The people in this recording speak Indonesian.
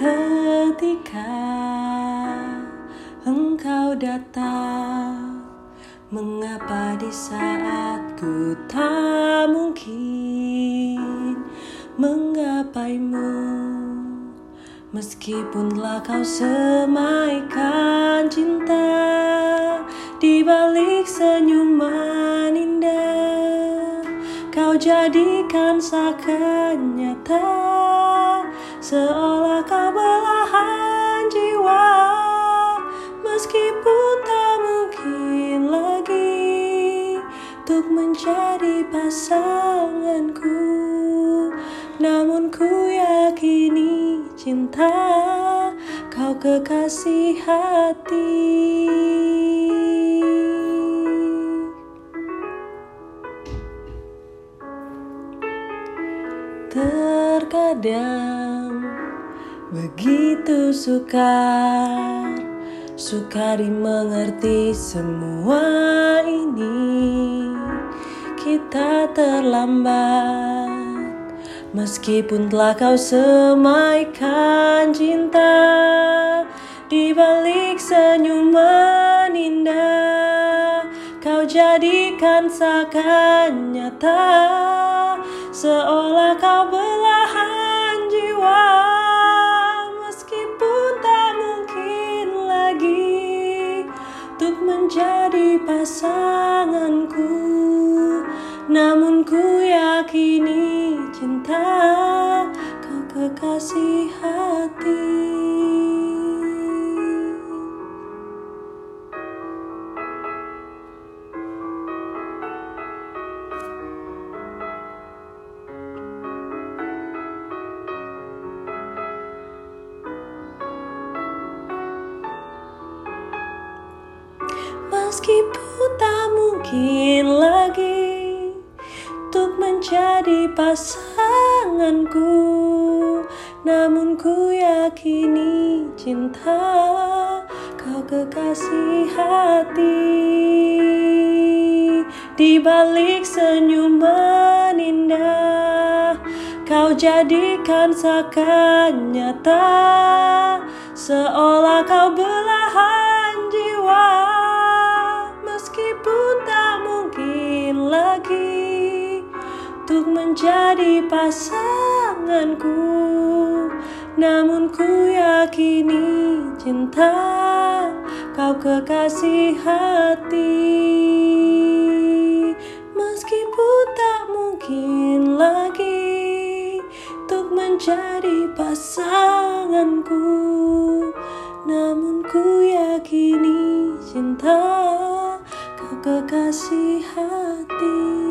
ketika engkau datang Mengapa di saat ku tak mungkin menggapaimu Meskipun telah kau semaikan cinta Di balik senyuman indah Kau jadikan seakan nyata Seolah Untuk menjadi pasanganku. Namun ku yakini cinta Kau kekasih hati. Terkadang begitu sukar Sukar dimengerti semua ini. Kita terlambat Meskipun telah kau semaikan cinta Di balik senyuman indah Kau jadikan seakan nyata. Seolah kau belahan pasanganku Namun ku yakini cinta Kau kekasih hati Meskipun tak mungkin lagi Untuk menjadi pasanganku Namun ku yakini cinta Kau kekasih hati. Di balik senyuman indah Kau jadikan seakan nyata. Seolah kau belahan Untuk menjadi pasanganku. Namun ku yakini cinta Kau kekasih hati. Meskipun tak mungkin lagi Untuk menjadi pasanganku. Namun ku yakini cinta Kau kekasih hati